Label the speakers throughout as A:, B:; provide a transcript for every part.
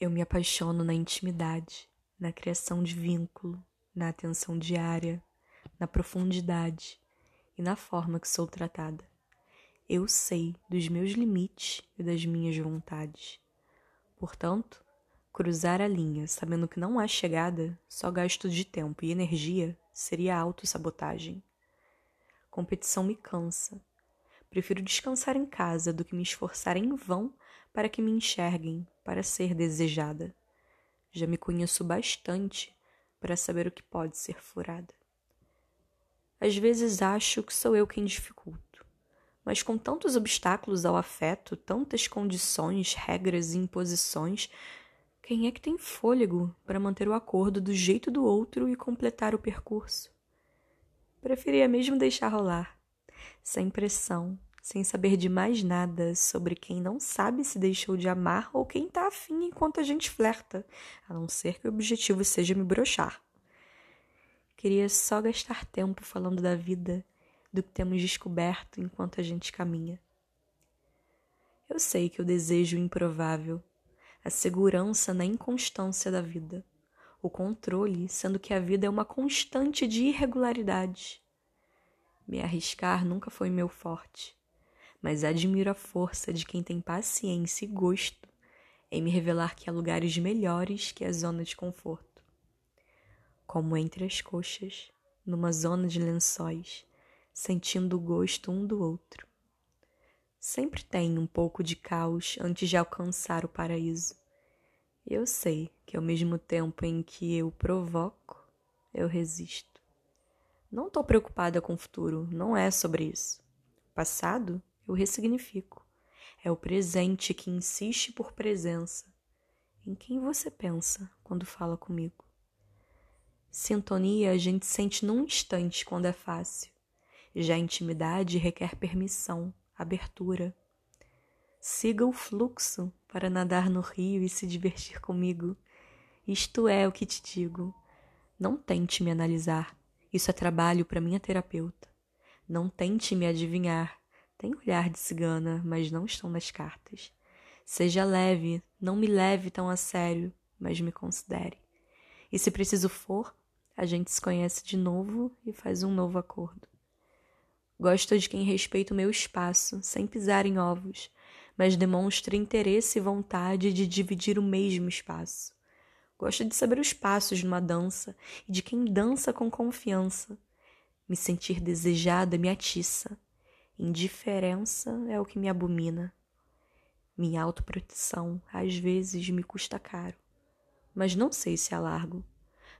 A: Eu me apaixono na intimidade, na criação de vínculo, na atenção diária, na profundidade e na forma que sou tratada. Eu sei dos meus limites e das minhas vontades. Portanto, cruzar a linha sabendo que não há chegada, só gasto de tempo e energia, seria autossabotagem. Competição me cansa. Prefiro descansar em casa do que me esforçar em vão para que me enxerguem, para ser desejada. Já me conheço bastante para saber o que pode ser furada. Às vezes acho que sou eu quem dificulto, mas com tantos obstáculos ao afeto, tantas condições, regras e imposições, quem é que tem fôlego para manter o acordo do jeito do outro e completar o percurso? Preferia mesmo deixar rolar, sem pressão, sem saber de mais nada sobre quem não sabe se deixou de amar ou quem tá afim enquanto a gente flerta, a não ser que o objetivo seja me brochar. Queria só gastar tempo falando da vida, do que temos descoberto enquanto a gente caminha. Eu sei que eu desejo o improvável, a segurança na inconstância da vida o controle, sendo que a vida é uma constante de irregularidades. Me arriscar nunca foi meu forte, mas admiro a força de quem tem paciência e gosto em me revelar que há lugares melhores que a zona de conforto. Como entre as coxas, numa zona de lençóis, sentindo o gosto um do outro. Sempre tem um pouco de caos antes de alcançar o paraíso. Eu sei que ao mesmo tempo em que eu provoco, eu resisto. Não estou preocupada com o futuro, não é sobre isso. O passado, eu ressignifico. É o presente que insiste por presença. Em quem você pensa quando fala comigo? Sintonia a gente sente num instante quando é fácil. Já a intimidade requer permissão, abertura. Siga o fluxo para nadar no rio e se divertir comigo. Isto é o que te digo. Não tente me analisar. Isso é trabalho para minha terapeuta. Não tente me adivinhar. Tem olhar de cigana, mas não estão nas cartas. Seja leve, não me leve tão a sério, mas me considere. E se preciso for, a gente se conhece de novo e faz um novo acordo. Gosto de quem respeita o meu espaço, sem pisar em ovos, mas demonstra interesse e vontade de dividir o mesmo espaço. Gosto de saber os passos numa dança e de quem dança com confiança. Me sentir desejada me atiça. Indiferença é o que me abomina. Minha autoproteção às vezes me custa caro, mas não sei se alargo.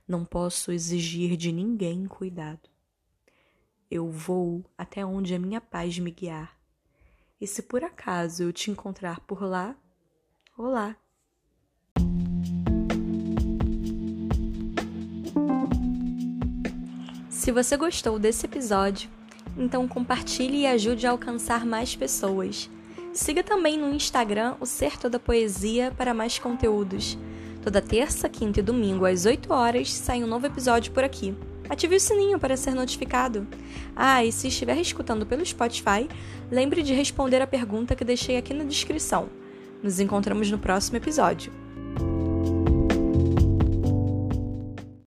A: Não posso exigir de ninguém cuidado. Eu vou até onde a minha paz me guiar e se por acaso eu te encontrar por lá, olá! Se você gostou desse episódio, então compartilhe e ajude a alcançar mais pessoas. Siga também no Instagram o Ser Toda Poesia para mais conteúdos. Toda terça, quinta e domingo às 8 horas sai um novo episódio por aqui. Ative o sininho para ser notificado. Ah, e se estiver escutando pelo Spotify, lembre de responder a pergunta que deixei aqui na descrição. Nos encontramos no próximo episódio.